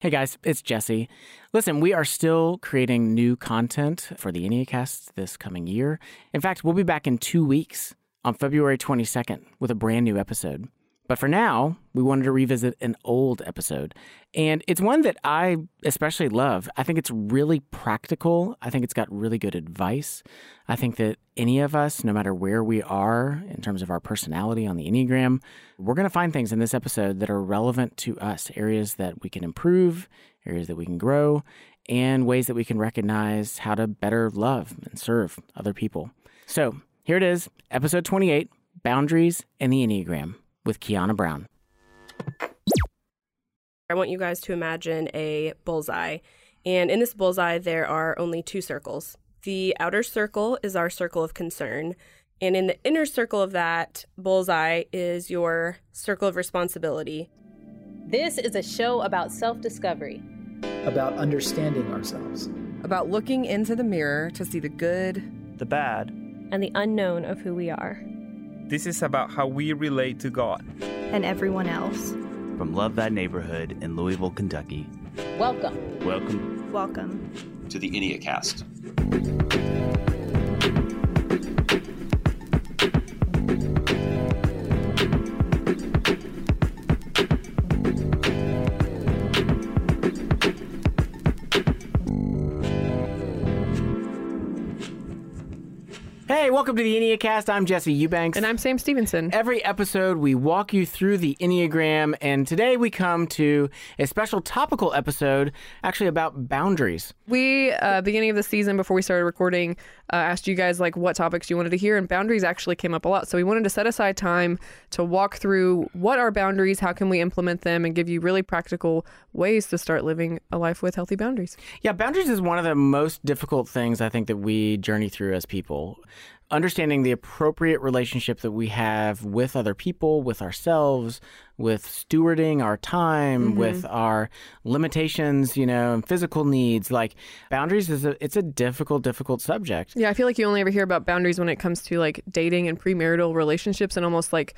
Hey guys, it's Jesse. Listen, we are still creating new content for the Enneacast this coming year. In fact, we'll be back in two weeks on February 22nd with a brand new episode. But for now, we wanted to revisit an old episode. And it's one that I especially love. I think it's really practical. I think it's got really good advice. I think that any of us, no matter where we are in terms of our personality on the Enneagram, we're going to find things in this episode that are relevant to us, areas that we can improve, areas that we can grow, and ways that we can recognize how to better love and serve other people. So here it is, episode 28 Boundaries and the Enneagram with Kiana Brown. I want you guys to imagine a bullseye. And in this bullseye, there are only two circles. The outer circle is our circle of concern. And in the inner circle of that bullseye is your circle of responsibility. This is a show about self discovery, about understanding ourselves, about looking into the mirror to see the good, the bad, and the unknown of who we are. This is about how we relate to God and everyone else. From Love Thy Neighborhood in Louisville, Kentucky. Welcome. Welcome. Welcome to the Enneacast. Hey, welcome to the Enneacast. I'm Jesse Eubanks. And I'm Sam Stevenson. Every episode, we walk you through the Enneagram, and today we come to a special topical episode actually about boundaries. We, uh, beginning of the season, before we started recording, uh, asked you guys like what topics you wanted to hear, and boundaries actually came up a lot. So we wanted to set aside time to walk through what are boundaries, how can we implement them, and give you really practical ways to start living a life with healthy boundaries. Yeah, boundaries is one of the most difficult things I think that we journey through as people understanding the appropriate relationship that we have with other people, with ourselves, with stewarding our time, mm-hmm. with our limitations, you know, and physical needs. Like boundaries is a it's a difficult, difficult subject. Yeah, I feel like you only ever hear about boundaries when it comes to like dating and premarital relationships and almost like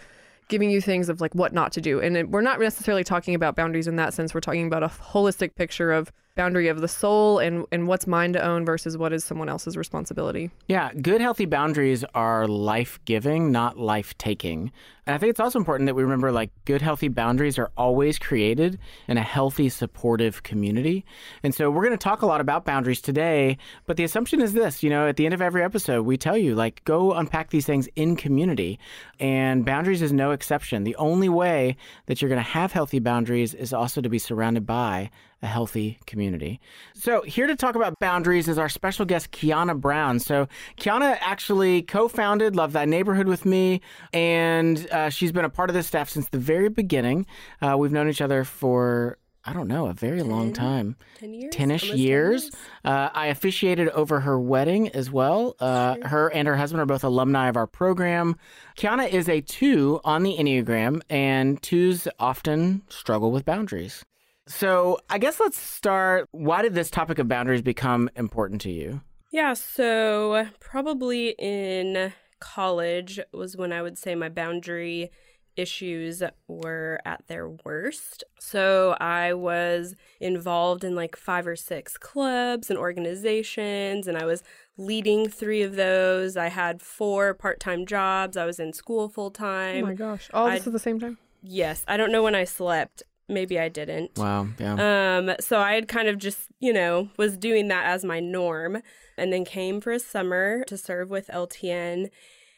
giving you things of like what not to do. And it, we're not necessarily talking about boundaries in that sense. We're talking about a holistic picture of boundary of the soul and and what's mine to own versus what is someone else's responsibility. Yeah, good healthy boundaries are life-giving, not life-taking. And I think it's also important that we remember like good healthy boundaries are always created in a healthy supportive community. And so we're going to talk a lot about boundaries today, but the assumption is this, you know, at the end of every episode we tell you like go unpack these things in community and boundaries is no exception. The only way that you're going to have healthy boundaries is also to be surrounded by a healthy community. So, here to talk about boundaries is our special guest, Kiana Brown. So, Kiana actually co founded Love Thy Neighborhood with me, and uh, she's been a part of this staff since the very beginning. Uh, we've known each other for I don't know, a very Ten, long time. 10 years? 10-ish years. years. Uh, I officiated over her wedding as well. Uh, sure. Her and her husband are both alumni of our program. Kiana is a two on the Enneagram, and twos often struggle with boundaries. So, I guess let's start. Why did this topic of boundaries become important to you? Yeah, so probably in college was when I would say my boundary issues were at their worst. So I was involved in like five or six clubs and organizations, and I was leading three of those. I had four part time jobs. I was in school full time. Oh my gosh. All this at the same time? Yes. I don't know when I slept maybe I didn't. Wow. Yeah. Um, so I had kind of just, you know, was doing that as my norm and then came for a summer to serve with LTN.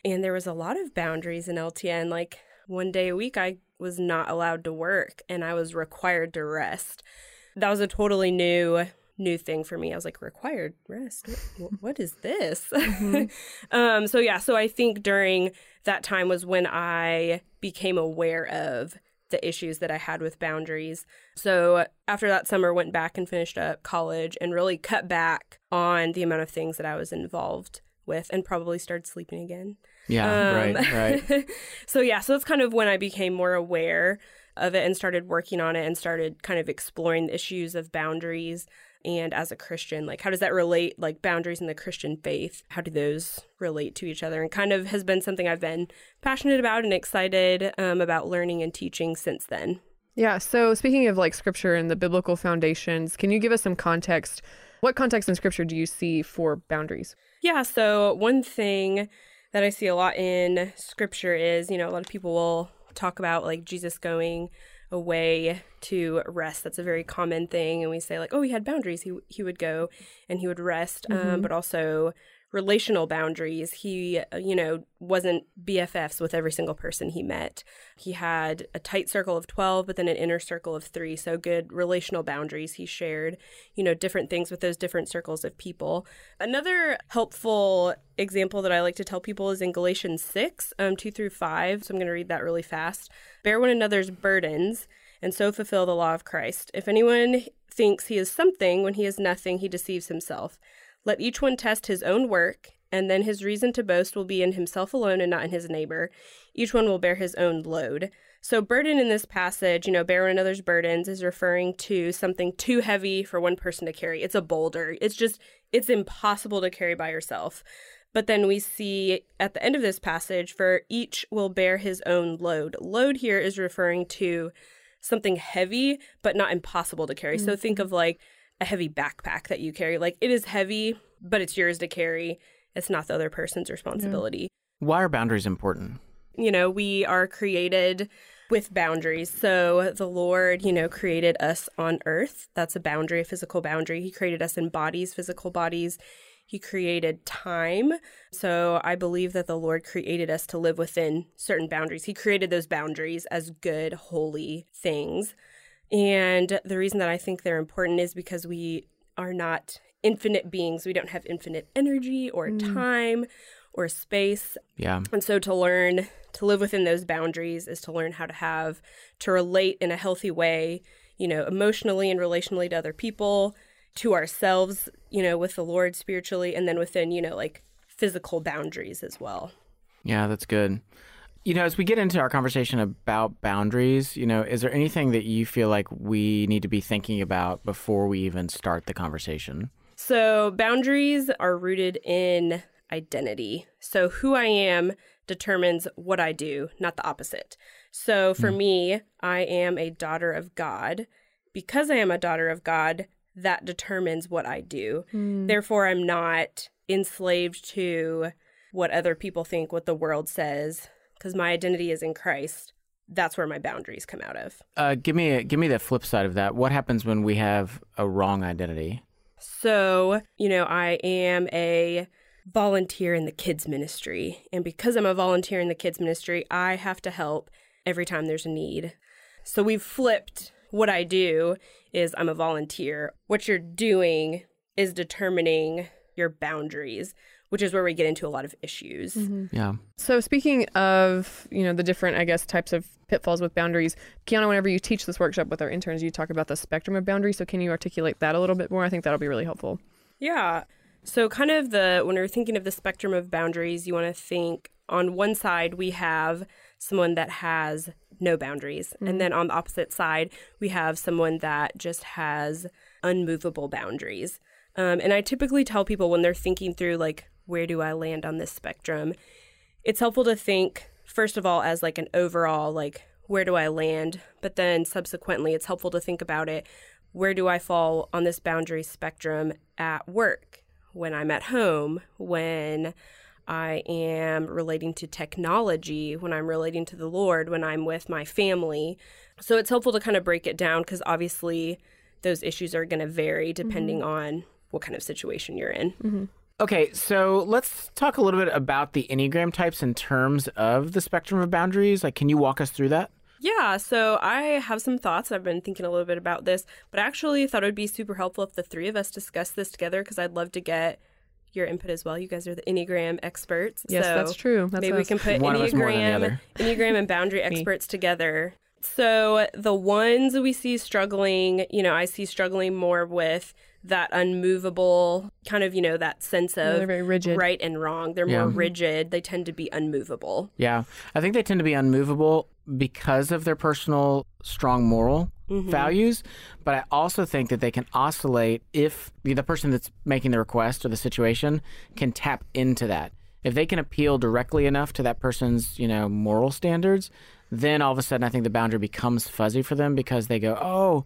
And there was a lot of boundaries in LTN. Like one day a week, I was not allowed to work and I was required to rest. That was a totally new new thing for me. I was like, required rest. what is this? Mm-hmm. um, so yeah, so I think during that time was when I became aware of the issues that I had with boundaries. So after that summer, went back and finished up college and really cut back on the amount of things that I was involved with and probably started sleeping again. Yeah, um, right, right. so yeah, so that's kind of when I became more aware of it and started working on it and started kind of exploring the issues of boundaries and as a Christian, like how does that relate, like boundaries in the Christian faith? How do those relate to each other? And kind of has been something I've been passionate about and excited um, about learning and teaching since then. Yeah. So speaking of like scripture and the biblical foundations, can you give us some context? What context in scripture do you see for boundaries? Yeah, so one thing that I see a lot in scripture is, you know, a lot of people will talk about like Jesus going away to rest. That's a very common thing. And we say, like, oh, he had boundaries. He, he would go and he would rest, um, but also relational boundaries. He, uh, you know, wasn't BFFs with every single person he met. He had a tight circle of 12, but then an inner circle of three. So good relational boundaries. He shared, you know, different things with those different circles of people. Another helpful example that I like to tell people is in Galatians 6, um, 2 through 5. So I'm going to read that really fast. Bear one another's burdens and so fulfill the law of Christ. If anyone thinks he is something when he is nothing, he deceives himself. Let each one test his own work, and then his reason to boast will be in himself alone and not in his neighbor. Each one will bear his own load. So, burden in this passage, you know, bear one another's burdens is referring to something too heavy for one person to carry. It's a boulder. It's just, it's impossible to carry by yourself. But then we see at the end of this passage, for each will bear his own load. Load here is referring to something heavy, but not impossible to carry. So, think mm-hmm. of like, a heavy backpack that you carry. Like it is heavy, but it's yours to carry. It's not the other person's responsibility. Why are boundaries important? You know, we are created with boundaries. So the Lord, you know, created us on earth. That's a boundary, a physical boundary. He created us in bodies, physical bodies. He created time. So I believe that the Lord created us to live within certain boundaries. He created those boundaries as good, holy things. And the reason that I think they're important is because we are not infinite beings. We don't have infinite energy or mm. time or space. Yeah. And so to learn to live within those boundaries is to learn how to have, to relate in a healthy way, you know, emotionally and relationally to other people, to ourselves, you know, with the Lord spiritually, and then within, you know, like physical boundaries as well. Yeah, that's good. You know, as we get into our conversation about boundaries, you know, is there anything that you feel like we need to be thinking about before we even start the conversation? So, boundaries are rooted in identity. So, who I am determines what I do, not the opposite. So, for hmm. me, I am a daughter of God. Because I am a daughter of God, that determines what I do. Hmm. Therefore, I'm not enslaved to what other people think, what the world says, because my identity is in Christ. That's where my boundaries come out of. Uh, give me a, give me the flip side of that. What happens when we have a wrong identity? So, you know, I am a volunteer in the kids ministry. And because I'm a volunteer in the kids ministry, I have to help every time there's a need. So we've flipped what I do is I'm a volunteer. What you're doing is determining your boundaries, which is where we get into a lot of issues. Yeah. So speaking of, you know, the different, I guess, types of pitfalls with boundaries, Kiana, whenever you teach this workshop with our interns, you talk about the spectrum of boundaries. So can you articulate that a little bit more? I think that'll be really helpful. Yeah. So, kind of the when we're thinking of the spectrum of boundaries, you want to think on one side we have someone that has no boundaries, and then on the opposite side we have someone that just has unmovable boundaries. Um, and I typically tell people when they're thinking through like where do I land on this spectrum, it's helpful to think first of all as like an overall like where do I land, but then subsequently it's helpful to think about it. Where do I fall on this boundary spectrum at work, when I'm at home, when I am relating to technology, when I'm relating to the Lord, when I'm with my family. So it's helpful to kind of break it down because obviously those issues are going to vary mm-hmm. depending on what kind of situation you're in. Mm-hmm. Okay, so let's talk a little bit about the Enneagram types in terms of the spectrum of boundaries. Like, can you walk us through that? Yeah, so I have some thoughts. I've been thinking a little bit about this, but I actually thought it would be super helpful if the three of us discuss this together because I'd love to get your input as well. You guys are the Enneagram experts. Yes, so that's true. That's maybe we can put One of us more than the Enneagram. Enneagram and boundary experts together. So the ones we see struggling, you know, I see struggling more with that unmovable kind of, you know, that sense of they're very rigid. right and wrong. They're Yeah. more mm-hmm. rigid. They tend to be unmovable. Yeah, I think they tend to be unmovable because of their personal strong moral mm-hmm. values, but I also think that they can oscillate if the the person that's making the request or the situation can tap into that. If they can appeal directly enough to that person's, you know, moral standards, then all of a sudden I think the boundary becomes fuzzy for them because they go, oh,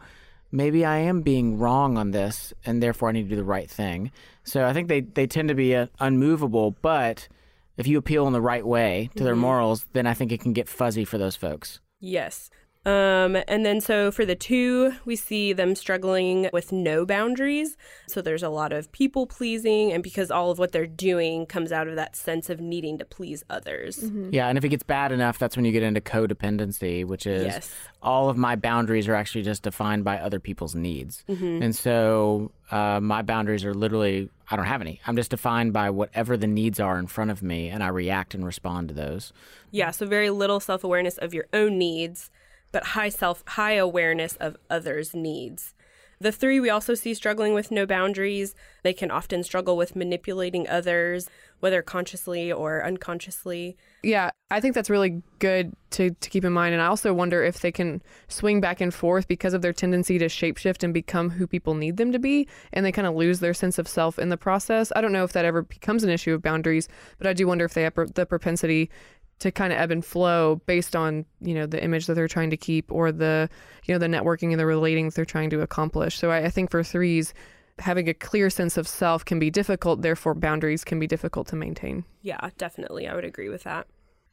maybe I am being wrong on this, and therefore I need to do the right thing. So I think they, they tend to be uh, unmovable, but if you appeal in the right way to their Mhm. morals, then I think it can get fuzzy for those folks. Yes. Um, and then so for the two, we see them struggling with no boundaries. So there's a lot of people pleasing, and because all of what they're doing comes out of that sense of needing to please others. Yeah, and if it gets bad enough, that's when you get into codependency, which is Yes. all of my boundaries are actually just defined by other people's needs. Mhm. And so uh, my boundaries are literally, I don't have any. I'm just defined by whatever the needs are in front of me, and I react and respond to those. Yeah, so very little self awareness of your own needs, but high self high awareness of others' needs. The three we also see struggling with no boundaries. They can often struggle with manipulating others, whether consciously or unconsciously. Yeah, I think that's really good to, to keep in mind. And I also wonder if they can swing back and forth because of their tendency to shapeshift and become who people need them to be. And they kind of lose their sense of self in the process. I don't know if that ever becomes an issue of boundaries, but I do wonder if they have the propensity to kind of ebb and flow based on you know the image that they're trying to keep or the you know the networking and the relating that they're trying to accomplish so I, I think for threes having a clear sense of self can be difficult therefore boundaries can be difficult to maintain Yeah, definitely. I would agree with that.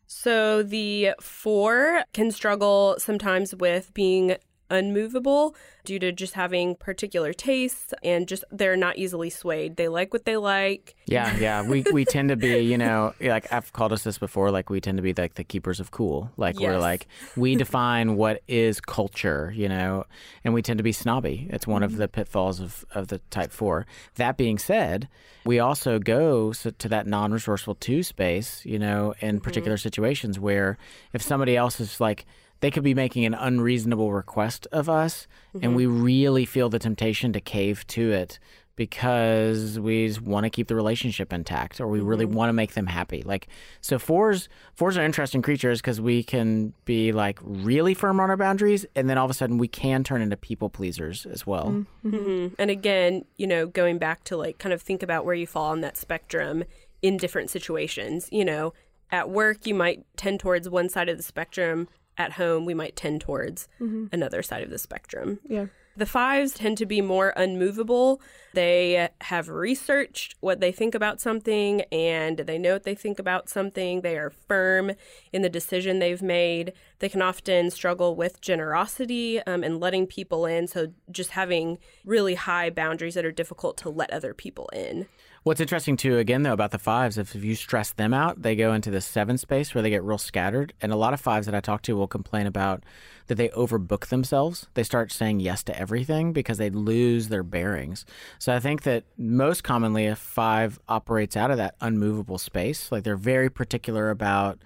So the four can struggle sometimes with being unmovable due to just having particular tastes and just they're not easily swayed. They like what they like. Yeah, yeah. We we tend to be, you know, like I've called us this before, like we tend to be like the keepers of cool. Like we're like we define what is culture, you know, and we tend to be snobby. It's one of mm-hmm. the pitfalls of, of the type four. That being said, we also go to that non resourceful two space, you know, in mm-hmm. particular situations where if somebody else is like they could be making an unreasonable request of us and mm-hmm. we really feel the temptation to cave to it because we just want to keep the relationship intact or we really mm-hmm. want to make them happy. Like so fours fours are interesting creatures because we can be like really firm on our boundaries and then all of a sudden we can turn into people pleasers as well. Hmm And again, you know, going back to like kind of think about where you fall on that spectrum in different situations. You know, at work, you might tend towards one side of the spectrum. At home, we might tend towards another side of the spectrum. yeah The fives tend to be more unmovable. They have researched what they think about something and they know what they think about something. They are firm in the decision they've made. They can often struggle with generosity um, and letting people in. So, just having really high boundaries that are difficult to let other people in. What's interesting too, again though, about the fives, if you stress them out, they go into the seven space where they get real scattered. And a lot of fives that I talk to will complain about that they overbook themselves. They start saying yes to everything because they lose their bearings. So I think that most commonly, a five operates out of that unmovable space. Like they're very particular about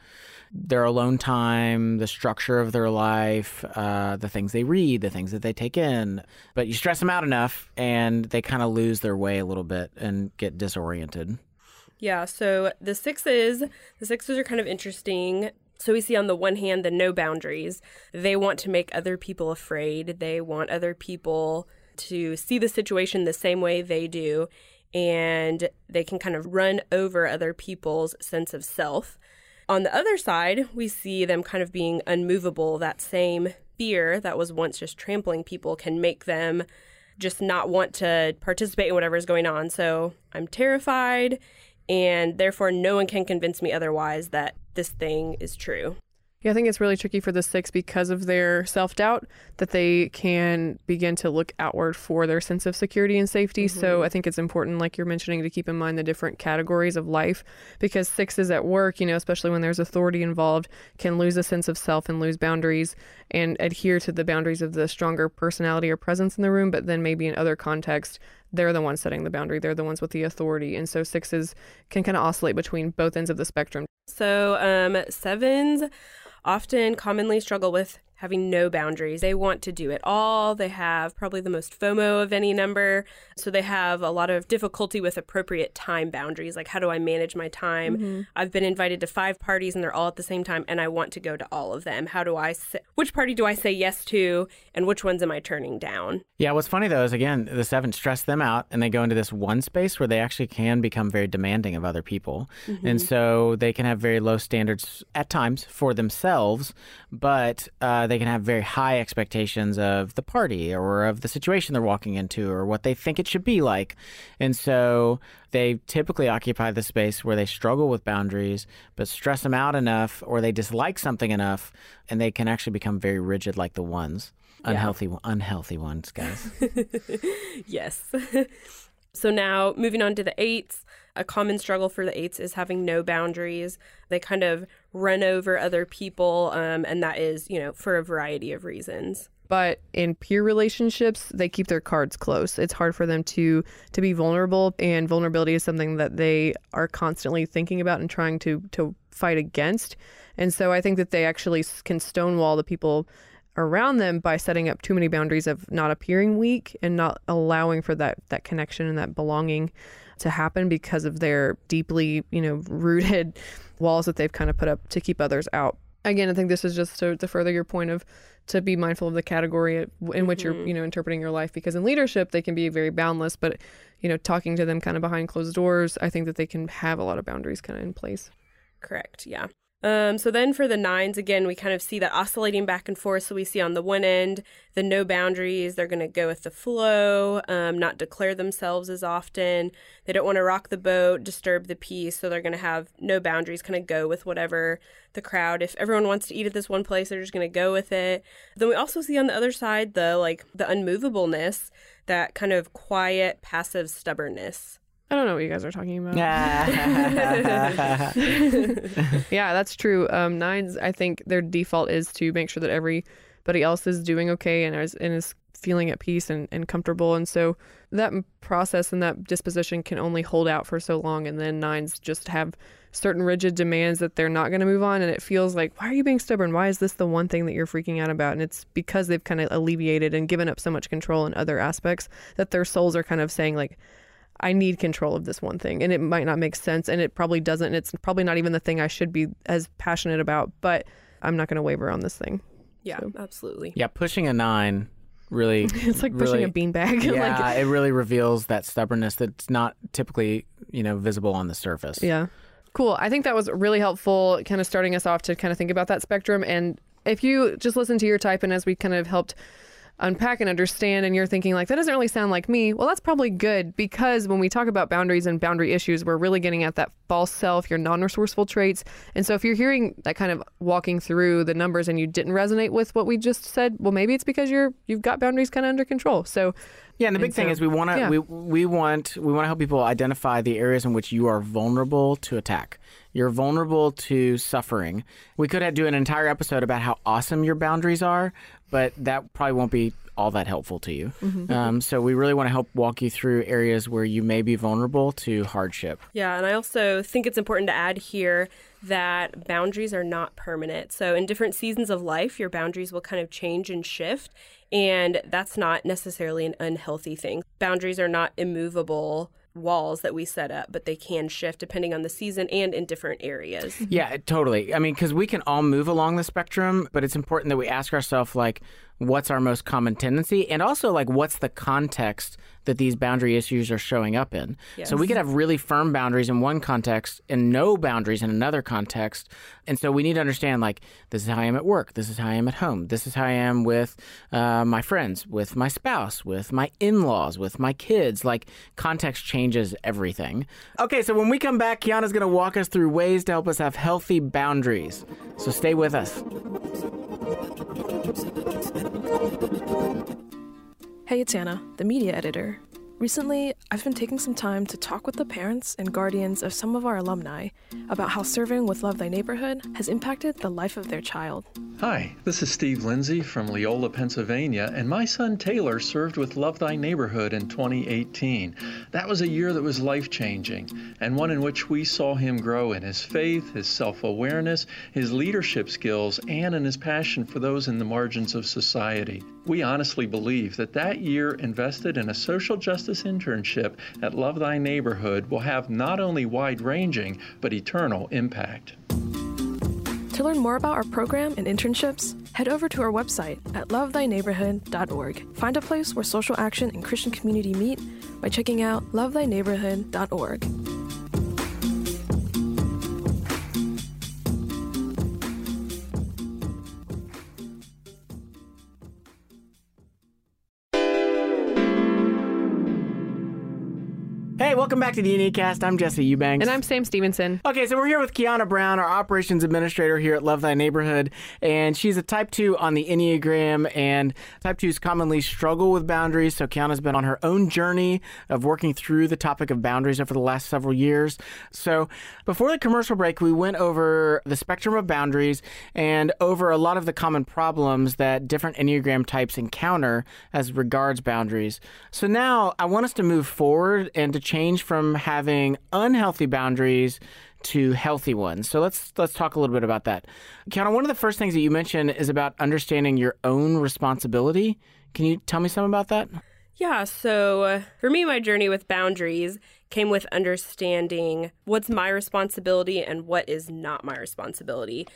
their alone time, the structure of their life, uh, the things they read, the things that they take in. But you stress them out enough, and they kind of lose their way a little bit and get disoriented. Yeah, so the sixes, the sixes are kind of interesting. So we see on the one hand the no boundaries. They want to make other people afraid. They want other people to see the situation the same way they do and they can kind of run over other people's sense of self. On the other side, we see them kind of being unmovable. That same fear that was once just trampling people can make them just not want to participate in whatever is going on. So I'm terrified, and therefore no one can convince me otherwise that this thing is true. Yeah, I think it's really tricky for the six because of their self doubt that they can begin to look outward for their sense of security and safety. So I think it's important, like you're mentioning, to keep in mind the different categories of life because sixes at work, you know, especially when there's authority involved, can lose a sense of self and lose boundaries and adhere to the boundaries of the stronger personality or presence in the room. But then maybe in other contexts, they're the ones setting the boundary, they're the ones with the authority. And so sixes can kind of oscillate between both ends of the spectrum. So um, sevens often commonly struggle with having no boundaries. They want to do it all. They have probably the most FOMO of any number. So they have a lot of difficulty with appropriate time boundaries. Like, how do I manage my time? Mm-hmm. I've been invited to five parties and they're all at the same time, and I want to go to all of them. How do I say, which party do I say yes to, and which ones am I turning down? Yeah, what's funny though is again, the seven stress them out and they go into this one space where they actually can become very demanding of other people. And so they can have very low standards at times for themselves, but uh, they can have very high expectations of the party or of the situation they're walking into or what they think it should be like. And so they typically occupy the space where they struggle with boundaries, but stress them out enough or they dislike something enough, and they can actually become very rigid like the ones. Unhealthy, unhealthy ones, guys. Yes. so now moving on to the eights. A common struggle for the eights is having no boundaries. They kind of run over other people, um, and that is, you know, for a variety of reasons. but in peer relationships they keep their cards close it's hard for them to to be vulnerable and vulnerability is something that they are constantly thinking about and trying to to fight against and so i think that they actually can stonewall the people around them by setting up too many boundaries of not appearing weak and not allowing for that that connection and that belonging to happen because of their deeply you know rooted walls that they've kind of put up to keep others out again i think this is just to, to further your point of to be mindful of the category in which you're mm-hmm. you know interpreting your life because in leadership they can be very boundless but you know talking to them kind of behind closed doors i think that they can have a lot of boundaries kind of in place Correct. Yeah. Um, so then for the nines, again, we kind of see that oscillating back and forth. So we see on the one end, the no boundaries, they're going to go with the flow, um, not declare themselves as often. They don't want to rock the boat, disturb the peace. So they're going to have no boundaries, kind of go with whatever the crowd. If everyone wants to eat at this one place, they're just going to go with it. Then we also see on the other side the like the unmovableness, that kind of quiet, passive stubbornness. I don't know what you guys are talking about yeah, that's true. Um, nines, I think their default is to make sure that everybody else is doing okay and is, and is feeling at peace and, and comfortable. And so that process and that disposition can only hold out for so long. And then nines just have certain rigid demands that they're not going to move on. And it feels like, why are you being stubborn? Why is this the one thing that you're freaking out about? And it's because they've kind of alleviated and given up so much control in other aspects that their souls are kind of saying, like, I need control of this one thing. And it might not make sense. And it probably doesn't. And it's probably not even the thing I should be as passionate about. But I'm not going to waver on this thing. Yeah, So- absolutely. yeah. Pushing a nine really, It's like pushing a beanbag. Yeah, like, it really reveals that stubbornness that's not typically, you know, visible on the surface. yeah. Cool. I think that was really helpful, kind of starting us off to kind of think about that spectrum. And if you just listen to your type, and as we kind of helped unpack and understand, and you're thinking, like, that doesn't really sound like me, well, that's probably good because when we talk about boundaries and boundary issues, we're really getting at that false self, your non resourceful traits. And so if you're hearing that kind of walking through the numbers and you didn't resonate with what we just said, well, maybe it's because you're you've got boundaries kind of under control. So Yeah, and the big And thing so- is we want to yeah. we we want we want to help people identify the areas in which you are vulnerable to attack. You're vulnerable to suffering. We could do an entire episode about how awesome your boundaries are, but that probably won't be all that helpful to you. Mm-hmm. Um, so we really want to help walk you through areas where you may be vulnerable to hardship. Yeah, and I also think it's important to add here that boundaries are not permanent. So, in different seasons of life, your boundaries will kind of change and shift, and that's not necessarily an unhealthy thing. Boundaries are not immovable walls that we set up, but they can shift depending on the season and in different areas. Yeah, totally. I mean, because we can all move along the spectrum, but it's important that we ask ourselves, like, what's our most common tendency? And also, like, what's the context that these boundary issues are showing up in? So we could have really firm boundaries in one context and no boundaries in another context. And so we need to understand, like, this is how I am at work. This is how I am at home. This is how I am with uh, my friends, with my spouse, with my in laws, with my kids. Like, context changes everything. Okay, so when we come back, Kiana's going to walk us through ways to help us have healthy boundaries. So stay with us. Hey, it's Anna, the media editor. Recently, I've been taking some time to talk with the parents and guardians of some of our alumni about how serving with Love Thy Neighborhood has impacted the life of their child. Hi, this is Steve Lindsay from Leola, Pennsylvania, and my son Taylor served with Love Thy Neighborhood in 2018. That was a year that was life changing, and one in which we saw him grow in his faith, his self awareness, his leadership skills, and in his passion for those in the margins of society. We honestly believe that that year invested in a social justice internship at Love Thy Neighborhood will have not only wide ranging, but eternal impact. To learn more about our program and internships, head over to our website at lovethyneighborhood.org. Find a place where social action and Christian community meet by checking out lovethyneighborhood.org. welcome back to the Enneacast. I'm Jesse Eubanks. And I'm Sam Stevenson. Okay, so we're here with Kiana Brown, our operations administrator here at Love Thy Neighborhood, and she's a type 2 on the Enneagram, and type 2s commonly struggle with boundaries, so Kiana's been on her own journey of working through the topic of boundaries over the last several years. So before the commercial break, we went over the spectrum of boundaries and over a lot of the common problems that different Enneagram types encounter as regards boundaries. So now I want us to move forward and to change from having unhealthy boundaries to healthy ones. So let's let's talk a little bit about that. Kiana, one of the first things that you mentioned is about understanding your own responsibility. Can you tell me something about that? Yeah, so uh, for me, my journey with boundaries came with understanding what's my responsibility and what is not my responsibility.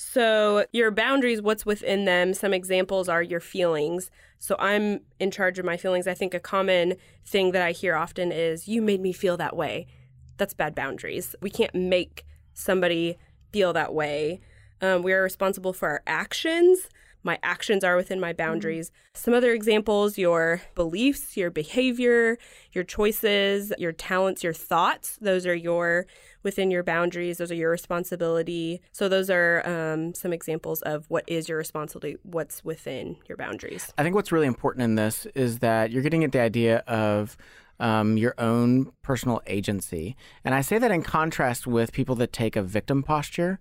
So, your boundaries, what's within them, some examples are your feelings. So, I'm in charge of my feelings. I think a common thing that I hear often is, You made me feel that way. That's bad boundaries. We can't make somebody feel that way. Um, we are responsible for our actions. My actions are within my boundaries. Mm-hmm. Some other examples your beliefs, your behavior, your choices, your talents, your thoughts. Those are your within your boundaries. Those are your responsibility. So, those are um, some examples of what is your responsibility, what's within your boundaries. I think what's really important in this is that you're getting at the idea of um, your own personal agency. And I say that in contrast with people that take a victim posture.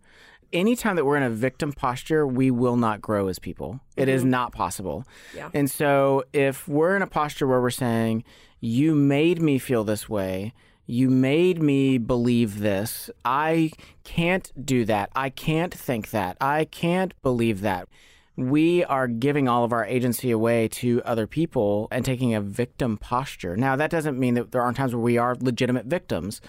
Anytime that we're in a victim posture, we will not grow as people. It mm-hmm. is not possible. Yeah. And so if we're in a posture where we're saying, you made me feel this way, you made me believe this. I can't do that. I can't think that. I can't believe that. We are giving all of our agency away to other people and taking a victim posture. Now, that doesn't mean that there aren't times where we are legitimate victims,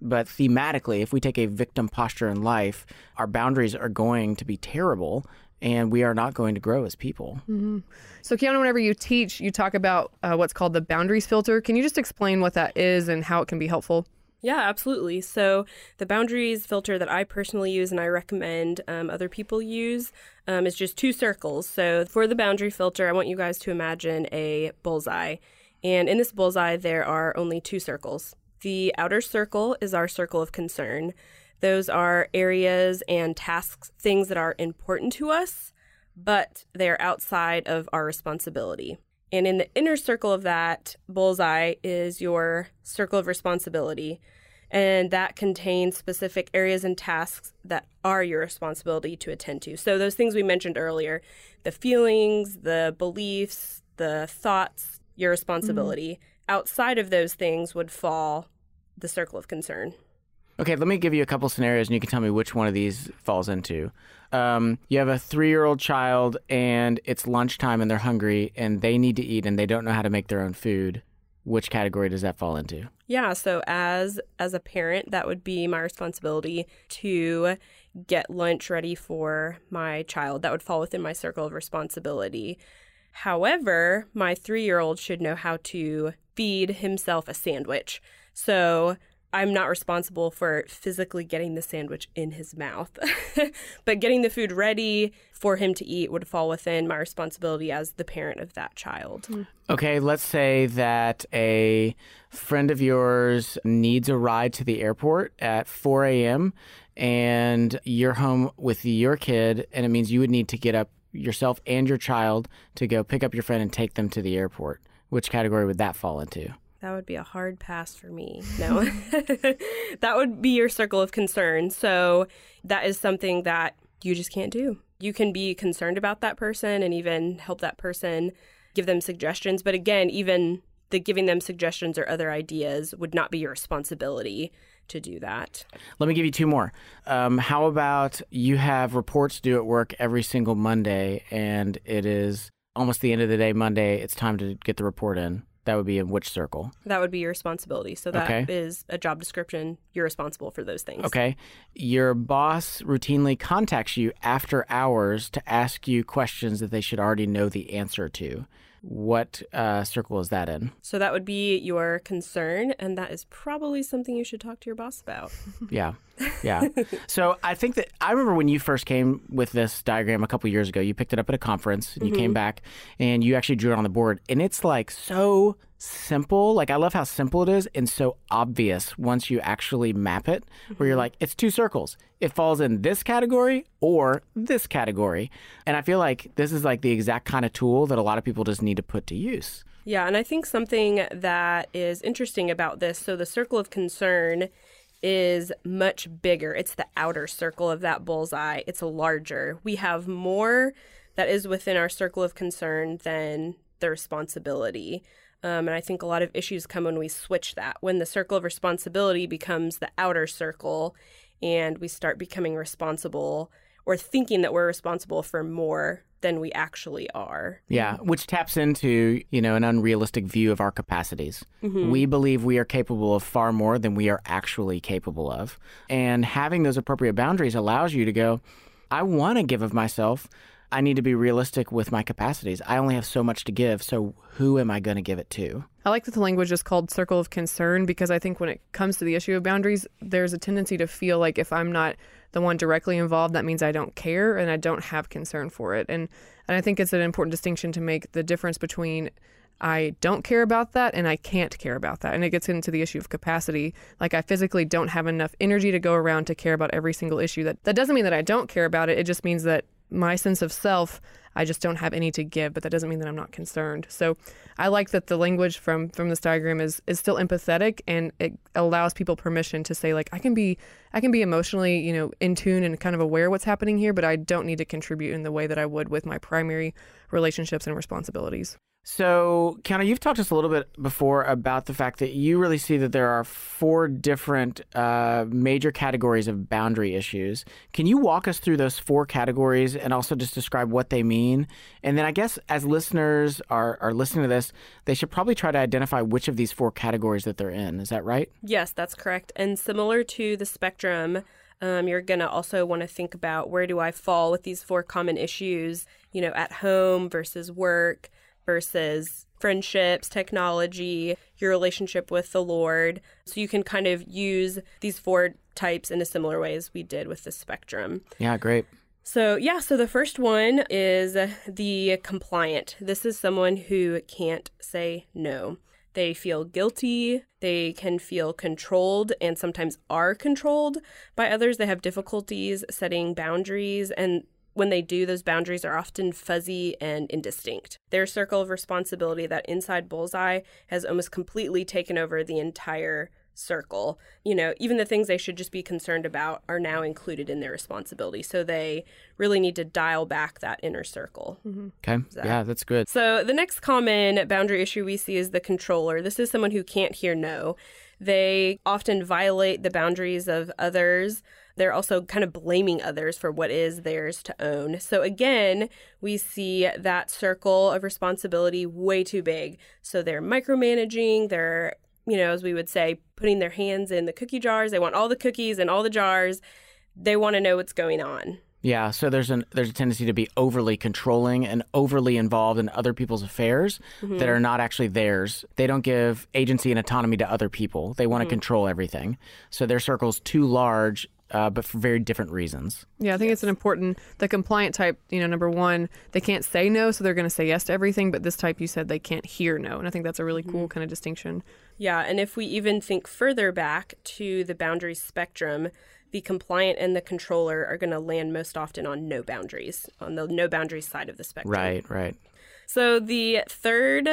but thematically, if we take a victim posture in life, our boundaries are going to be terrible and we are not going to grow as people. Mm-hmm. So, Kiana, whenever you teach, you talk about uh, what's called the boundaries filter. Can you just explain what that is and how it can be helpful? Yeah, absolutely. So, the boundaries filter that I personally use and I recommend um, other people use um, is just two circles. So, for the boundary filter, I want you guys to imagine a bullseye. And in this bullseye, there are only two circles. The outer circle is our circle of concern. Those are areas and tasks, things that are important to us, but they're outside of our responsibility. And in the inner circle of that bullseye is your circle of responsibility. And that contains specific areas and tasks that are your responsibility to attend to. So, those things we mentioned earlier the feelings, the beliefs, the thoughts, your responsibility. Mm-hmm. Outside of those things would fall the circle of concern. Okay, let me give you a couple scenarios and you can tell me which one of these falls into. Um, you have a three year old child and it's lunchtime and they're hungry and they need to eat and they don't know how to make their own food. Which category does that fall into? Yeah, so as as a parent, that would be my responsibility to get lunch ready for my child. That would fall within my circle of responsibility. However, my 3-year-old should know how to feed himself a sandwich. So, I'm not responsible for physically getting the sandwich in his mouth, but getting the food ready for him to eat would fall within my responsibility as the parent of that child. Hmm. Okay, let's say that a friend of yours needs a ride to the airport at 4 a.m. and you're home with your kid, and it means you would need to get up yourself and your child to go pick up your friend and take them to the airport. Which category would that fall into? that would be a hard pass for me. No, that would be your circle of concern. So that is something that you just can't do. You can be concerned about that person and even help that person give them suggestions. But again, even the giving them suggestions or other ideas would not be your responsibility to do that. Let me give you two more. Um, how about you have reports due at work every single Monday, and it is almost the end of the day Monday. It's time to get the report in. That would be in which circle? That would be your responsibility. So that Okay. is a job description. You're responsible for those things. Okay. Your boss routinely contacts you after hours to ask you questions that they should already know the answer to. What uh, circle is that in? So that would be your concern, and that is probably something you should talk to your boss about. Yeah. Yeah. so I think that I remember when you first came with this diagram a couple years ago, you picked it up at a conference and you came Mhm. back and you actually drew it on the board. And it's like so simple. Like I love how simple it is and so obvious once you actually map it, where you're Mhm. like, it's two circles. It falls in this category or this category. And I feel like this is like the exact kind of tool that a lot of people just need to put to use. Yeah, and I think something that is interesting about this so the circle of concern is much bigger. It's the outer circle of that bullseye, it's larger. We have more that is within our circle of concern than the responsibility. Um, and I think a lot of issues come when we switch that, when the circle of responsibility becomes the outer circle and we start becoming responsible or thinking that we're responsible for more than we actually are. Yeah, which taps into, you know, an unrealistic view of our capacities. Mhm. We believe we are capable of far more than we are actually capable of. And having those appropriate boundaries allows you to go, I want to give of myself. I need to be realistic with my capacities. I only have so much to give, so who am I going to give it to? I like that the language is called circle of concern because I think when it comes to the issue of boundaries, there's a tendency to feel like if I'm not the one directly involved, that means I don't care and I don't have concern for it. And and I think it's an important distinction to make the difference between I don't care about that and I can't care about that. And it gets into the issue of capacity. Like I physically don't have enough energy to go around to care about every single issue. That that doesn't mean that I don't care about it. It just means that my sense of self I just don't have any to give, but that doesn't mean that I'm not concerned. So I like that the language from from this diagram is is still empathetic and it allows people permission to say like I can be I can be emotionally, you know, in tune and kind of aware what's happening here, but I don't need to contribute in the way that I would with my primary relationships and responsibilities. So, Kiana, you've talked to us a little bit before about the fact that you really see that there are four different uh, major categories of boundary issues. Can you walk us through those four categories and also just describe what they mean? And then I guess as listeners are, are listening to this, they should probably try to identify which of these four categories that they're in. Is that right? Yes, that's correct. And similar to the spectrum, um, you're going to also want to think about where do I fall with these four common issues, you know, at home versus work versus friendships, technology, your relationship with the Lord. So you can kind of use these four types in a similar way as we did with the spectrum. Yeah, great. So, yeah, so the first one is the compliant. This is someone who can't say no. They feel guilty, they can feel controlled, and sometimes are controlled by others. They have difficulties setting boundaries, and when they do, those boundaries are often fuzzy and indistinct. Their circle of responsibility, that inside bullseye, has almost completely taken over the entire circle. You know, even the things they should just be concerned about are now included in their responsibility. So they really need to dial back that inner circle. Mm-hmm. Okay. Yeah, that's good. So the next common boundary issue we see is the controller. This is someone who can't hear no. They often violate the boundaries of others. They're also kind of blaming others for what is theirs to own. So again, we see that circle of responsibility way too big. So they're micromanaging, they're, you know, as we would say, putting their hands in the cookie jars. They want all the cookies and all the jars. They want to know what's going on. Yeah, so there's an there's a tendency to be overly controlling and overly involved in other people's affairs Mhm. that are not actually theirs. They don't give agency and autonomy to other people. They want Mhm. to control everything. So their circle's too large, uh, but for very different reasons. Yeah, I think it's an important the compliant type, you know, number one, they can't say no, so they're gonna say yes to everything, but this type you said they can't hear no. And I think that's a really cool kind of distinction. Yeah, and if we even think further back to the boundary spectrum, the compliant and the controller are going to land most often on no boundaries, on the no boundaries side of the spectrum. Right, right. So the third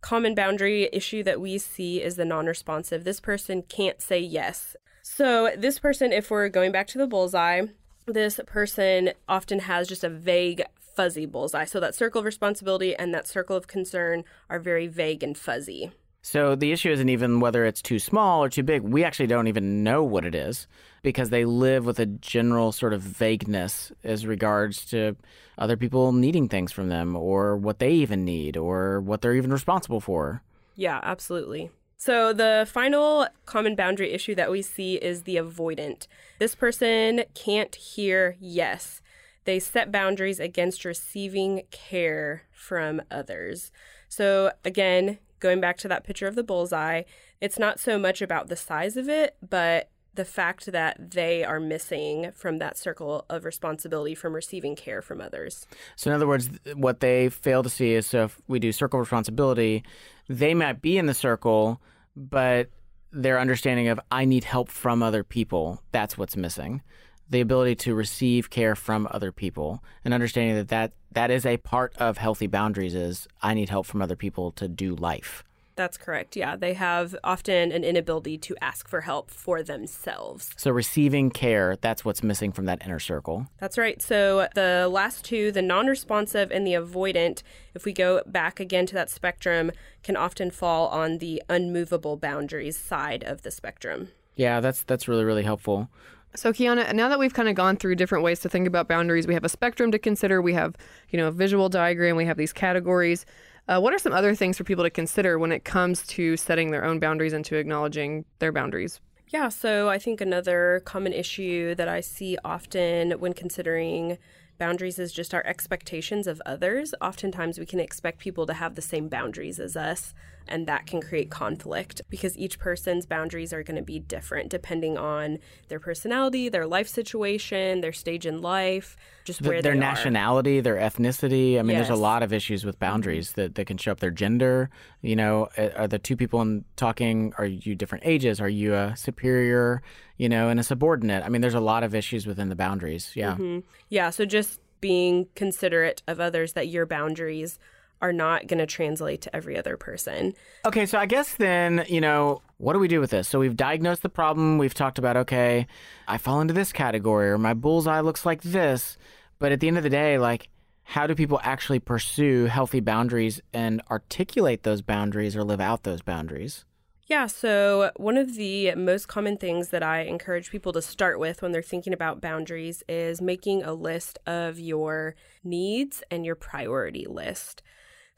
common boundary issue that we see is the non responsive. This person can't say yes. So, this person, if we're going back to the bullseye, this person often has just a vague, fuzzy bullseye. So, that circle of responsibility and that circle of concern are very vague and fuzzy. So the issue isn't even whether it's too small or too big. We actually don't even know what it is because they live with a general sort of vagueness as regards to other people needing things from them or what they even need or what they're even responsible for. Yeah, absolutely. So, the final common boundary issue that we see is the avoidant. This person can't hear yes. They set boundaries against receiving care from others. So, again, going back to that picture of the bullseye, it's not so much about the size of it, but the fact that they are missing from that circle of responsibility from receiving care from others. So, in other words, what they fail to see is so if we do circle responsibility, they might be in the circle, but their understanding of I need help from other people, that's what's missing. The ability to receive care from other people and understanding that, that that is a part of healthy boundaries is I need help from other people to do life. That's correct. Yeah, they have often an inability to ask for help for themselves. So receiving care, that's what's missing from that inner circle. That's right. So the last two, the non-responsive and the avoidant, if we go back again to that spectrum, can often fall on the unmovable boundaries side of the spectrum. Yeah, that's that's really really helpful. So Kiana, now that we've kind of gone through different ways to think about boundaries, we have a spectrum to consider, we have, you know, a visual diagram, we have these categories. Uh, what are some other things for people to consider when it comes to setting their own boundaries and to acknowledging their boundaries? Yeah, so I think another common issue that I see often when considering boundaries is just our expectations of others. Oftentimes, we can expect people to have the same boundaries as us, and that can create conflict because each person's boundaries are going to be different depending on their personality, their life situation, their stage in life, just the, where their they nationality, are. their ethnicity. I mean, Yes. there's a lot of issues with boundaries that, that can show up. Their gender, you know, are the two people in talking? Are you different ages? Are you a superior, you know, and a subordinate? I mean, there's a lot of issues within the boundaries. Yeah. Mhm. Yeah, so just being considerate of others that your boundaries are not going to translate to every other person. Okay, so I guess then, you know, what do we do with this? So we've diagnosed the problem. We've talked about, okay, I fall into this category or my bullseye looks like this. But at the end of the day, like, how do people actually pursue healthy boundaries and articulate those boundaries or live out those boundaries? Yeah, so one of the most common things that I encourage people to start with when they're thinking about boundaries is making a list of your needs and your priority list.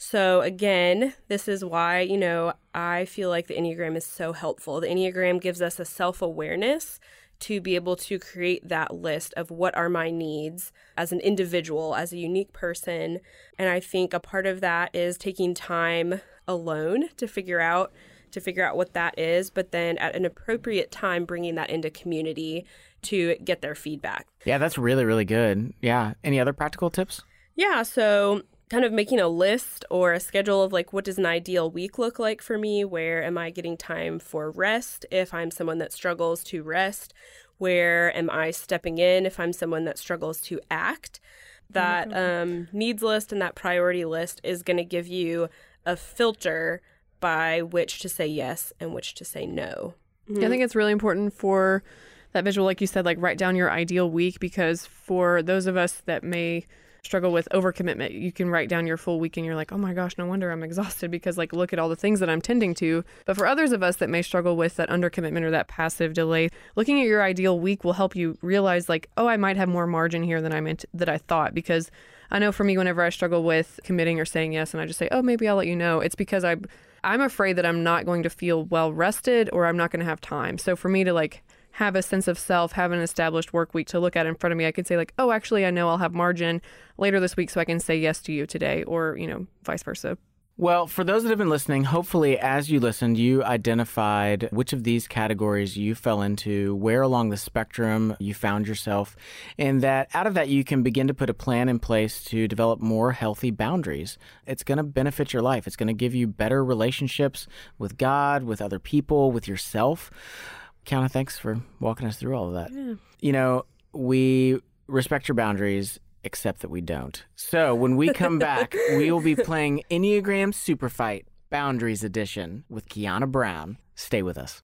So, again, this is why, you know, I feel like the Enneagram is so helpful. The Enneagram gives us a self awareness to be able to create that list of what are my needs as an individual, as a unique person. And I think a part of that is taking time alone to figure out to figure out what that is, but then at an appropriate time bringing that into community to get their feedback. Yeah, that's really, really good. Yeah. Any other practical tips? Yeah, so kind of making a list or a schedule of like what does an ideal week look like for me? Where am I getting time for rest if I'm someone that struggles to rest? Where am I stepping in if I'm someone that struggles to act? That um, needs list and that priority list is going to give you a filter by which to say yes and which to say no. Yeah, I think it's really important for that visual, like you said, like write down your ideal week because for those of us that may struggle with overcommitment, you can write down your full week and you're like, oh my gosh, no wonder I'm exhausted because like look at all the things that I'm tending to. But for others of us that may struggle with that undercommitment or that passive delay, looking at your ideal week will help you realize like, oh, I might have more margin here than I meant that I thought because I know for me, whenever I struggle with committing or saying yes, and I just say, "Oh, maybe I'll let you know," it's because I, I'm afraid that I'm not going to feel well rested or I'm not going to have time. So for me to like have a sense of self, have an established work week to look at in front of me, I could say like, "Oh, actually, I know I'll have margin later this week, so I can say yes to you today," or you know, vice versa. Well, for those that have been listening, hopefully as you listened, you identified which of these categories you fell into, where along the spectrum you found yourself, and that out of that you can begin to put a plan in place to develop more healthy boundaries. It's going to benefit your life. It's going to give you better relationships with God, with other people, with yourself. Kiana, thanks for walking us through all of that. You know, we respect your boundaries except that we don't. So when we come back, we will be playing Enneagram Super Fight Boundaries Edition with Kiana Brown. Stay with us.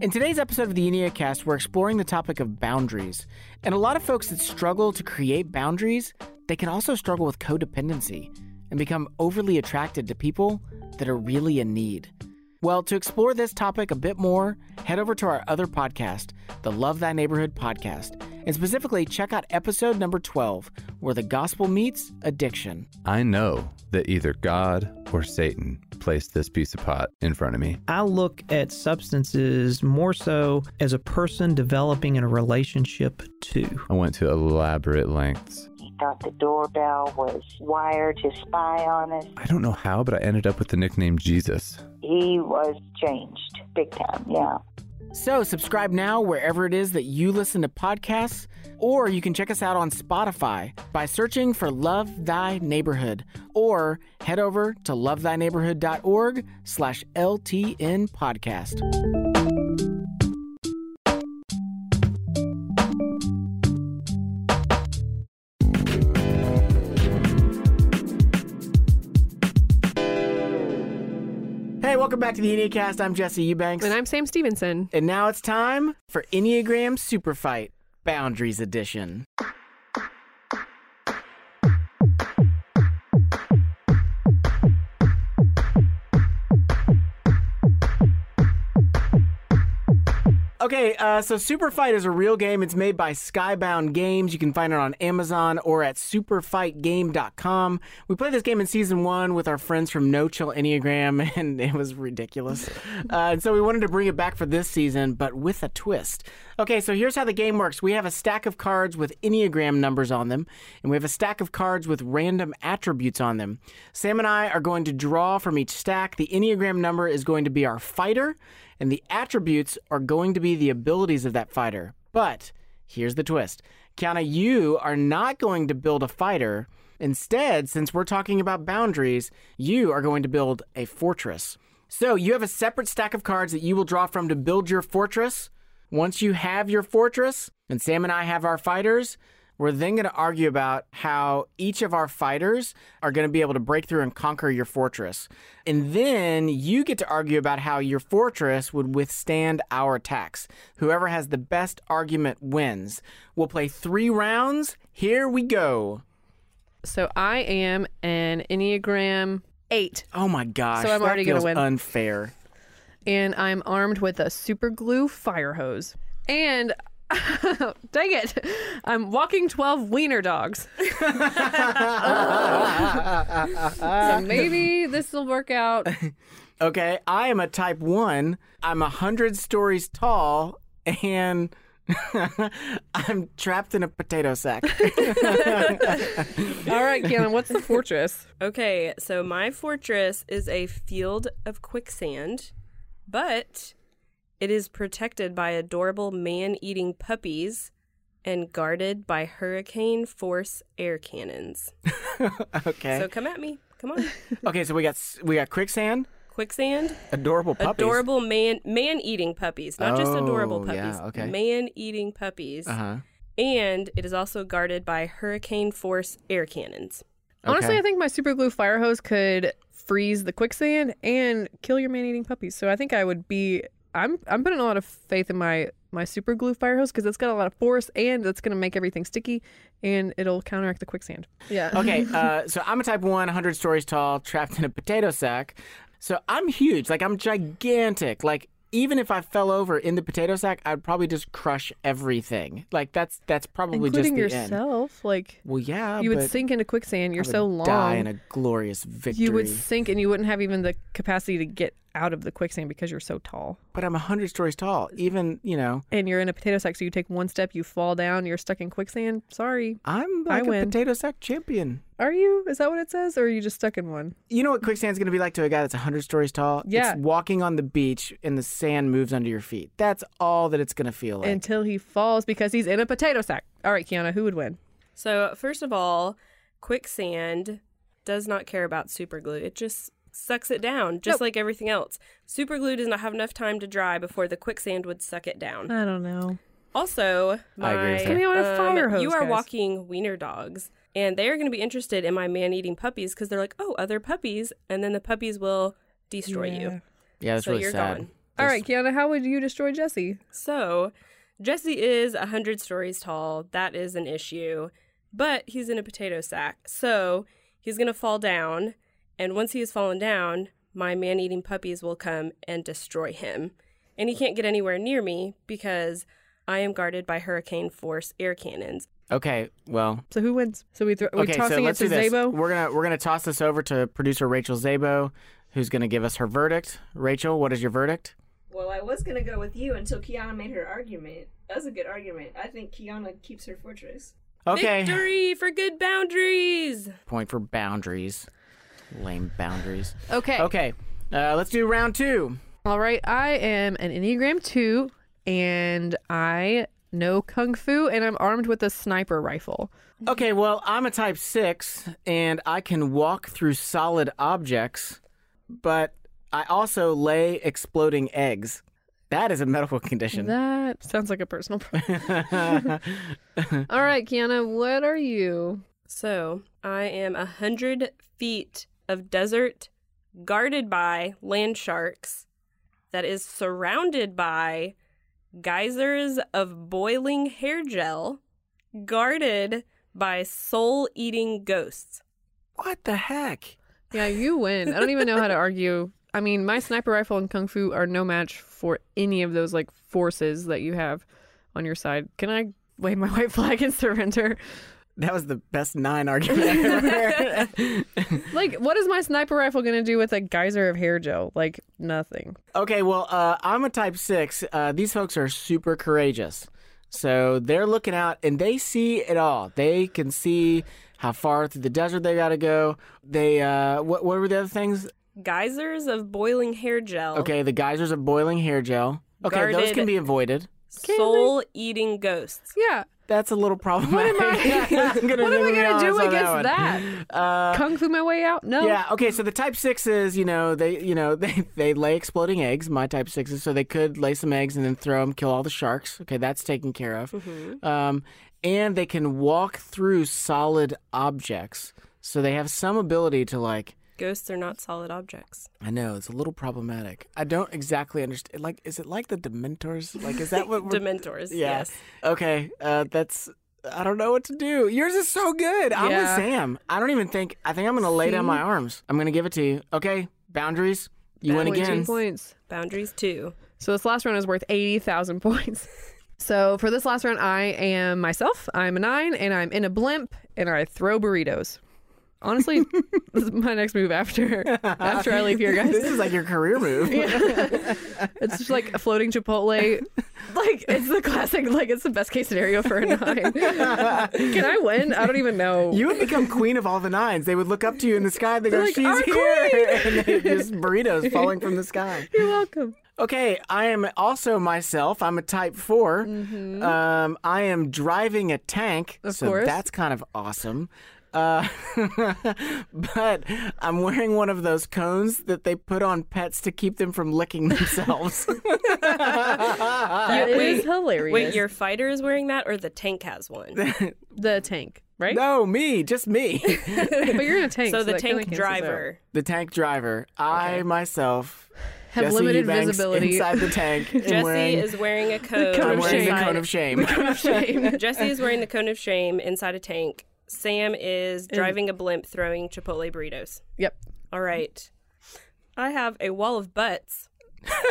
In today's episode of the Enneacast, we're exploring the topic of boundaries. And a lot of folks that struggle to create boundaries, they can also struggle with codependency and become overly attracted to people that are really in need. Well, to explore this topic a bit more, head over to our other podcast, the Love Thy Neighborhood podcast, and specifically check out episode number 12, where the gospel meets addiction. I know that either God or Satan placed this piece of pot in front of me. I look at substances more so as a person developing in a relationship too. I went to elaborate lengths. He thought the doorbell was wired to spy on us. I don't know how, but I ended up with the nickname Jesus. He was changed big time, yeah. So, subscribe now wherever it is that you listen to podcasts, or you can check us out on Spotify by searching for Love Thy Neighborhood, or head over to lovethyneighborhood.org slash LTN podcast. Welcome back to the Enneacast. I'm Jesse Eubanks. And I'm Sam Stevenson. And now it's time for Enneagram Super Fight Boundaries Edition. Okay, uh, so Super Fight is a real game. It's made by Skybound Games. You can find it on Amazon or at superfightgame.com. We played this game in season one with our friends from No Chill Enneagram, and it was ridiculous. Uh, and so we wanted to bring it back for this season, but with a twist. Okay, so here's how the game works we have a stack of cards with Enneagram numbers on them, and we have a stack of cards with random attributes on them. Sam and I are going to draw from each stack. The Enneagram number is going to be our fighter and the attributes are going to be the abilities of that fighter. But here's the twist Kiana, you are not going to build a fighter. Instead, since we're talking about boundaries, you are going to build a fortress. So you have a separate stack of cards that you will draw from to build your fortress. Once you have your fortress, and Sam and I have our fighters, we're then going to argue about how each of our fighters are going to be able to break through and conquer your fortress. And then you get to argue about how your fortress would withstand our attacks. Whoever has the best argument wins. We'll play three rounds. Here we go. So I am an Enneagram 8. Oh my gosh. So I'm already going to win. unfair. And I'm armed with a super glue fire hose. And dang it, I'm walking 12 wiener dogs. so maybe this will work out. Okay, I am a type one. I'm a hundred stories tall and I'm trapped in a potato sack. All right, Kiana, what's the fortress? Okay, so my fortress is a field of quicksand, but it is protected by adorable man eating puppies and guarded by hurricane force air cannons. okay. So come at me. Come on. okay, so we got we got quicksand, Quicksand. adorable puppies. Adorable man man eating puppies. Not just adorable Oh, puppies. yeah, okay. Man eating puppies. Uh-huh. And it is also guarded by hurricane force air cannons. Honestly, I think my super glue fire hose could freeze the quicksand and kill your man eating puppies. So I think I would be. I'm I'm putting a lot of faith in my my super glue fire hose because it's got a lot of force and it's going to make everything sticky and it'll counteract the quicksand. Yeah. Okay, uh, so I'm a type one, 100 stories tall, trapped in a potato sack. So I'm huge. Like, I'm gigantic. Like, even if I fell over in the potato sack, I'd probably just crush everything. Like, that's that's probably Including just the end. yourself, like Well, yeah, you would sink into quicksand. You're so long. Die in a glorious victory. you would sink and you wouldn't have even the capacity to get out of the quicksand because you're so tall. But I'm a 100 stories tall. Even, you know, And you're in a potato sack, so you take one step, you fall down, you're stuck in quicksand. Sorry. I'm like a win. potato sack champion. Are you? Is that what it says? Or are you just stuck in one? You know what quicksand's going to be like to a guy that's a 100 stories tall? Yeah. It's walking on the beach and the sand moves under your feet. That's all that it's going to feel like. Until he falls because he's in a potato sack. All right, Kiana, who would win? So, first of all, quicksand does not care about super glue. It just sucks it down, just Nope. like everything else. Super glue does not have enough time to dry before the quicksand would suck it down. I don't know. Also, my I agree with her. Give me one of um, fire hose, you are guys. walking wiener dogs. And they are going to be interested in my man eating puppies because they're like, oh, other puppies. And then the puppies will destroy you. Yeah, that's so really you're sad. gone. All right, Kiana, how would you destroy Jesse? So, Jesse is a 100 stories tall. That is an issue. But he's in a potato sack. So, he's going to fall down. And once he has fallen down, my man eating puppies will come and destroy him. And he can't get anywhere near me because I am guarded by hurricane force air cannons. Okay, well, So who wins? So we throw, we okay, so let's it to do this. Zabo. We're gonna we're gonna toss this over to producer Rachel Zabo, who's gonna give us her verdict. Rachel, what is your verdict? Well, I was gonna go with you until Kiana made her argument. That was a good argument. I think Kiana keeps her fortress. Okay, Victory for good boundaries. point for boundaries. Lame boundaries. Okay. Okay, uh, let's do round two. All right, I am an Enneagram 2 and I know Kung Fu and I'm armed with a sniper rifle. Okay, well, I'm a type six, and I can walk through solid objects, but I also lay exploding eggs. That is a medical condition. That sounds like a personal problem. All right, Kiana, what are you? So, I am a hundred feet of desert guarded by land sharks that is surrounded by geysers of boiling hair gel guarded by soul eating ghosts. What the heck? Yeah, you win. I don't even know how to argue. I mean, my sniper rifle and Kung Fu are no match for any of those like forces that you have on your side. Can I wave my white flag and surrender? That was the best nine argument ever. Like, what is my sniper rifle going to do with a geyser of hair gel? Like, nothing. Okay, well, uh, I'm a type six. Uh, these folks are super courageous. So they're looking out and they see it all. They can see how far through the desert they got to go. They, uh, what, what were the other things? Geysers of boiling hair gel. Okay, the geysers of boiling hair gel. Okay, those can be avoided. Soul eating ghosts. Yeah. That's a little problematic. What am I, gonna what am I gonna do against one. that? Uh, Kung Fu my way out? No. Yeah. Okay. So the type sixes, you know, they, you know, they they lay exploding eggs. My type sixes, so they could lay some eggs and then throw them, kill all the sharks. Okay, that's taken care of. Mm-hmm. Um, and they can walk through solid objects, so they have some ability to like. Ghosts are not solid objects. I know it's a little problematic. I don't exactly understand. Like, is it like the Dementors? Like, is that what we're... Dementors? Yeah. Yes. Okay. Uh, that's. I don't know what to do. Yours is so good. I'm with Sam. I don't even think. I think I'm gonna lay down my arms. I'm gonna give it to you. Okay. Boundaries. You win Point two again. points. Boundaries too. So this last round is worth 80,000 points. So for this last round, I am myself. I'm a nine, and I'm in a blimp, and I throw burritos. Honestly, this is my next move after after I leave here, guys. This is like your career move. It's just like a floating Chipotle. Like it's the classic. Like it's the best case scenario for a nine. Can I win? I don't even know. You would become queen of all the nines. They would look up to you in the sky. They go, like, "She's "Our here!" and they just burritos falling from the sky. You're welcome. Okay, I am also myself. I'm a type 4 Mhm. Um, I am driving a tank, Of so course. that's kind of awesome. Uh, but I'm wearing one of those cones that they put on pets to keep them from licking themselves. That You- is wait, hilarious. Wait, your fighter is wearing that, or the tank has one? the tank, right? no, me, just me. but you're in a tank. so the tank driver. the tank driver. I myself Have Jesse limited Eubanks visibility. inside the tank. Jesse wearing, is wearing a cone. cone I'm of wearing the cone of shame. Cone of shame. Jesse is wearing the cone of shame inside a tank. Sam is driving a blimp throwing Chipotle burritos. Yep. All right. I have a wall of butts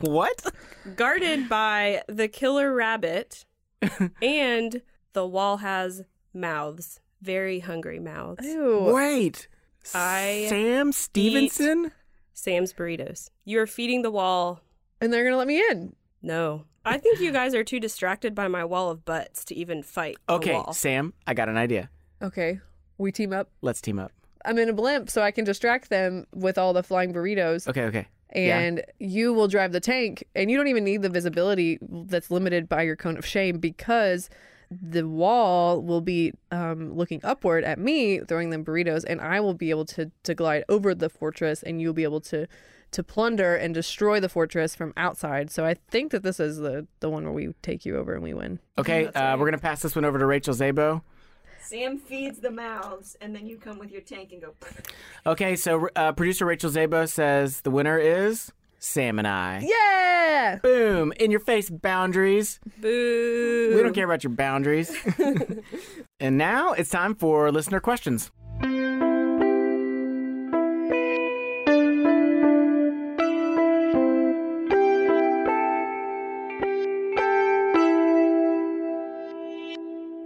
what? guarded by the killer rabbit, and the wall has mouths, very hungry mouths. Ew. Wait. I Sam Stevenson? Sam's burritos. You're feeding the wall. And they're gonna let me in. No. I think you guys are too distracted by my wall of butts to even fight Okay, wall. Sam, I got an idea. Okay. We team up. Let's team up. I'm in a blimp, so I can distract them with all the flying burritos. Okay, okay. Yeah. And you will drive the tank, and you don't even need the visibility that's limited by your cone of shame because the wall will be um, looking upward at me, throwing them burritos, and I will be able to to glide over the fortress, and you'll be able to to plunder and destroy the fortress from outside. So I think that this is the the one where we take you over and we win. Okay, uh, we're going to pass this one over to Rachel Zabo. Sam feeds the mouths, and then you come with your tank and go. Okay, so uh, producer Rachel Zabo says the winner is Sam and I. Yeah! Boom! In your face boundaries. Boo! We don't care about your boundaries. and now it's time for listener questions.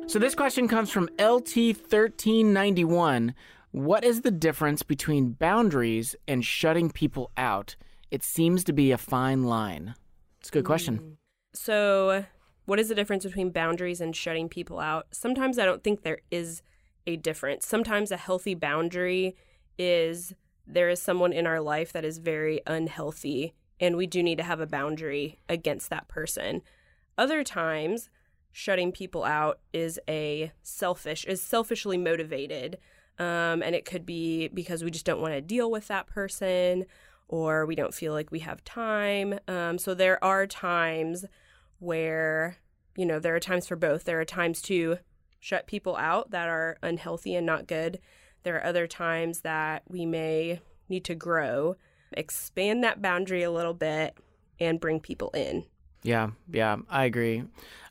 So this question comes from LT1391. What is the difference between boundaries and shutting people out? It seems to be a fine line. It's a good question. Mm. So, what is the difference between boundaries and shutting people out? Sometimes I don't think there is a difference. Sometimes a healthy boundary is there is someone in our life that is very unhealthy, and we do need to have a boundary against that person. Other times, shutting people out is a selfish, is selfishly motivated. Um, and it could be because we just don't want to deal with that person or we don't feel like we have time. Um, so there are times where, you know, there are times for both. There are times to shut people out that are unhealthy and not good. There are other times that we may need to grow, expand that boundary a little bit, and bring people in. Yeah, yeah, I agree.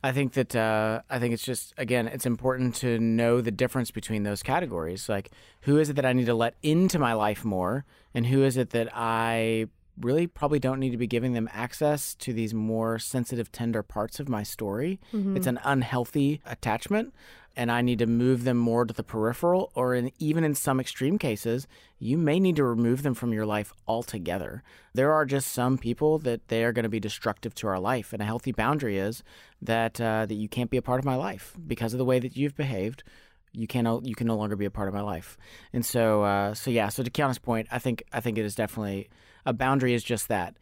I think that uh, I think it's just again, it's important to know the difference between those categories. Like, who is it that I need to let into my life more, and who is it that I really probably don't need to be giving them access to these more sensitive, tender parts of my story. Mhm. It's an unhealthy attachment, and I need to move them more to the peripheral, or in, even in some extreme cases, you may need to remove them from your life altogether. There are just some people that they are going to be destructive to our life, and a healthy boundary is that uh, that you can't be a part of my life because of the way that you've behaved. You can you can no longer be a part of my life, and so uh, so yeah. So to Kiana's point, I think I think it is definitely a boundary is just that.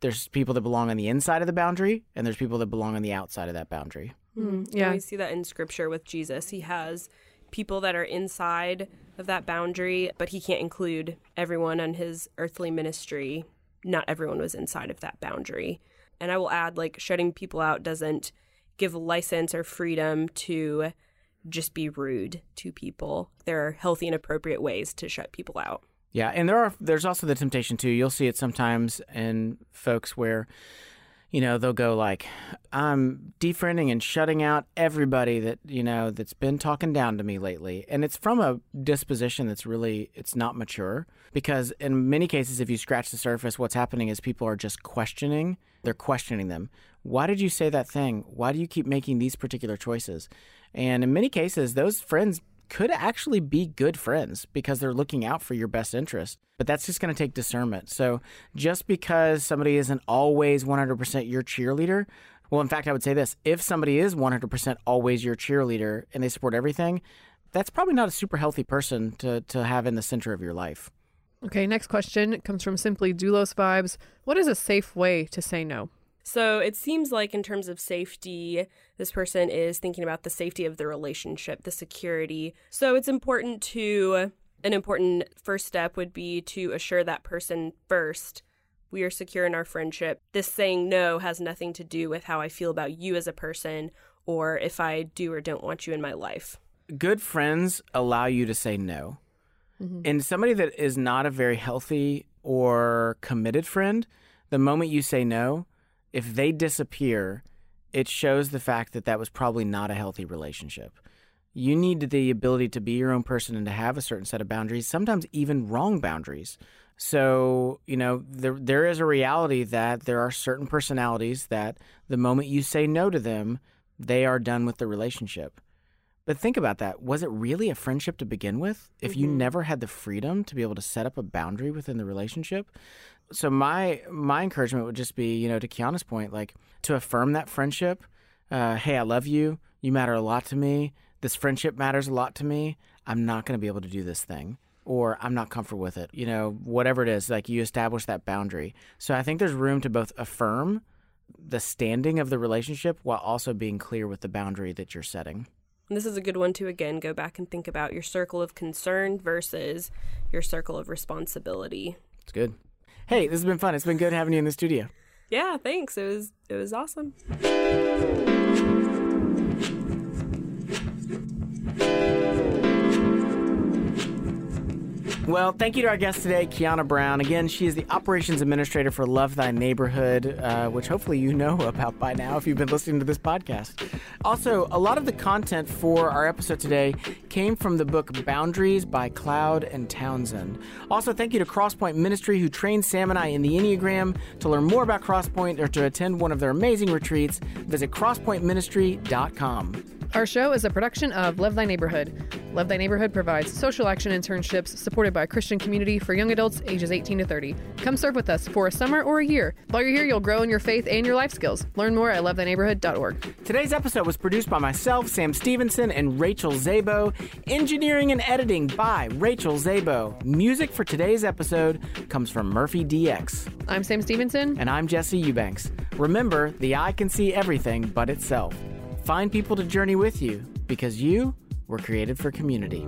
There's people that belong on the inside of the boundary, and there's people that belong on the outside of that boundary. Mm, yeah. We see that in scripture with Jesus. He has people that are inside of that boundary, but he can't include everyone on his earthly ministry. Not everyone was inside of that boundary. And I will add, like, shutting people out doesn't give license or freedom to just be rude to people. There are healthy and appropriate ways to shut people out. Yeah, and there are there's also the temptation too. You'll see it sometimes in folks where you know, they'll go like, I'm defriending and shutting out everybody that, you know, that's been talking down to me lately. And it's from a disposition that's really, it's not mature. Because in many cases, if you scratch the surface, what's happening is people are just questioning. They're questioning them. Why did you say that thing? Why do you keep making these particular choices? And in many cases, those friends could actually be good friends because they're looking out for your best interest. But that's just going to take discernment. So just because somebody isn't always 100% your cheerleader, well, in fact, I would say this if somebody is 100% always your cheerleader and they support everything, that's probably not a super healthy person to, to have in the center of your life. Okay, next question comes from Simply Doulos Vibes. What is a safe way to say no? So it seems like, in terms of safety, this person is thinking about the safety of the relationship, the security. So it's important to, an important first step would be to assure that person first we are secure in our friendship. This saying no has nothing to do with how I feel about you as a person or if I do or don't want you in my life. Good friends allow you to say no. Mm-hmm. And somebody that is not a very healthy or committed friend, the moment you say no, if they disappear, it shows the fact that that was probably not a healthy relationship. You need the ability to be your own person and to have a certain set of boundaries, sometimes even wrong boundaries. So, you know, there there is a reality that there are certain personalities that the moment you say no to them, they are done with the relationship. But think about that. Was it really a friendship to begin with? If mm-hmm. you never had the freedom to be able to set up a boundary within the relationship? So my my encouragement would just be, you know, to Kiana's point, like to affirm that friendship. Uh, hey, I love you. You matter a lot to me. This friendship matters a lot to me. I'm not going to be able to do this thing or I'm not comfortable with it. You know, whatever it is, like you establish that boundary. So I think there's room to both affirm the standing of the relationship while also being clear with the boundary that you're setting. And this is a good one to again go back and think about your circle of concern versus your circle of responsibility. It's good. Hey, this has been fun. It's been good having you in the studio. Yeah, thanks. It was it was awesome. Well, thank you to our guest today, Kiana Brown. Again, she is the Operations Administrator for Love Thy Neighborhood, uh, which hopefully you know about by now if you've been listening to this podcast. Also, a lot of the content for our episode today came from the book Boundaries by Cloud and Townsend. Also, thank you to Crosspoint Ministry, who trained Sam and I in the Enneagram. To learn more about Crosspoint or to attend one of their amazing retreats, visit crosspointministry.com. Our show is a production of Love Thy Neighborhood. Love Thy Neighborhood provides social action internships supported by a Christian community for young adults ages 18 to 30. Come serve with us for a summer or a year. While you're here, you'll grow in your faith and your life skills. Learn more at lovethyneighborhood.org. Today's episode was produced by myself, Sam Stevenson, and Rachel Zabo. Engineering and editing by Rachel Zabo. Music for today's episode comes from Murphy DX. I'm Sam Stevenson. And I'm Jesse Eubanks. Remember, the eye can see everything but itself. Find people to journey with you because you were created for community.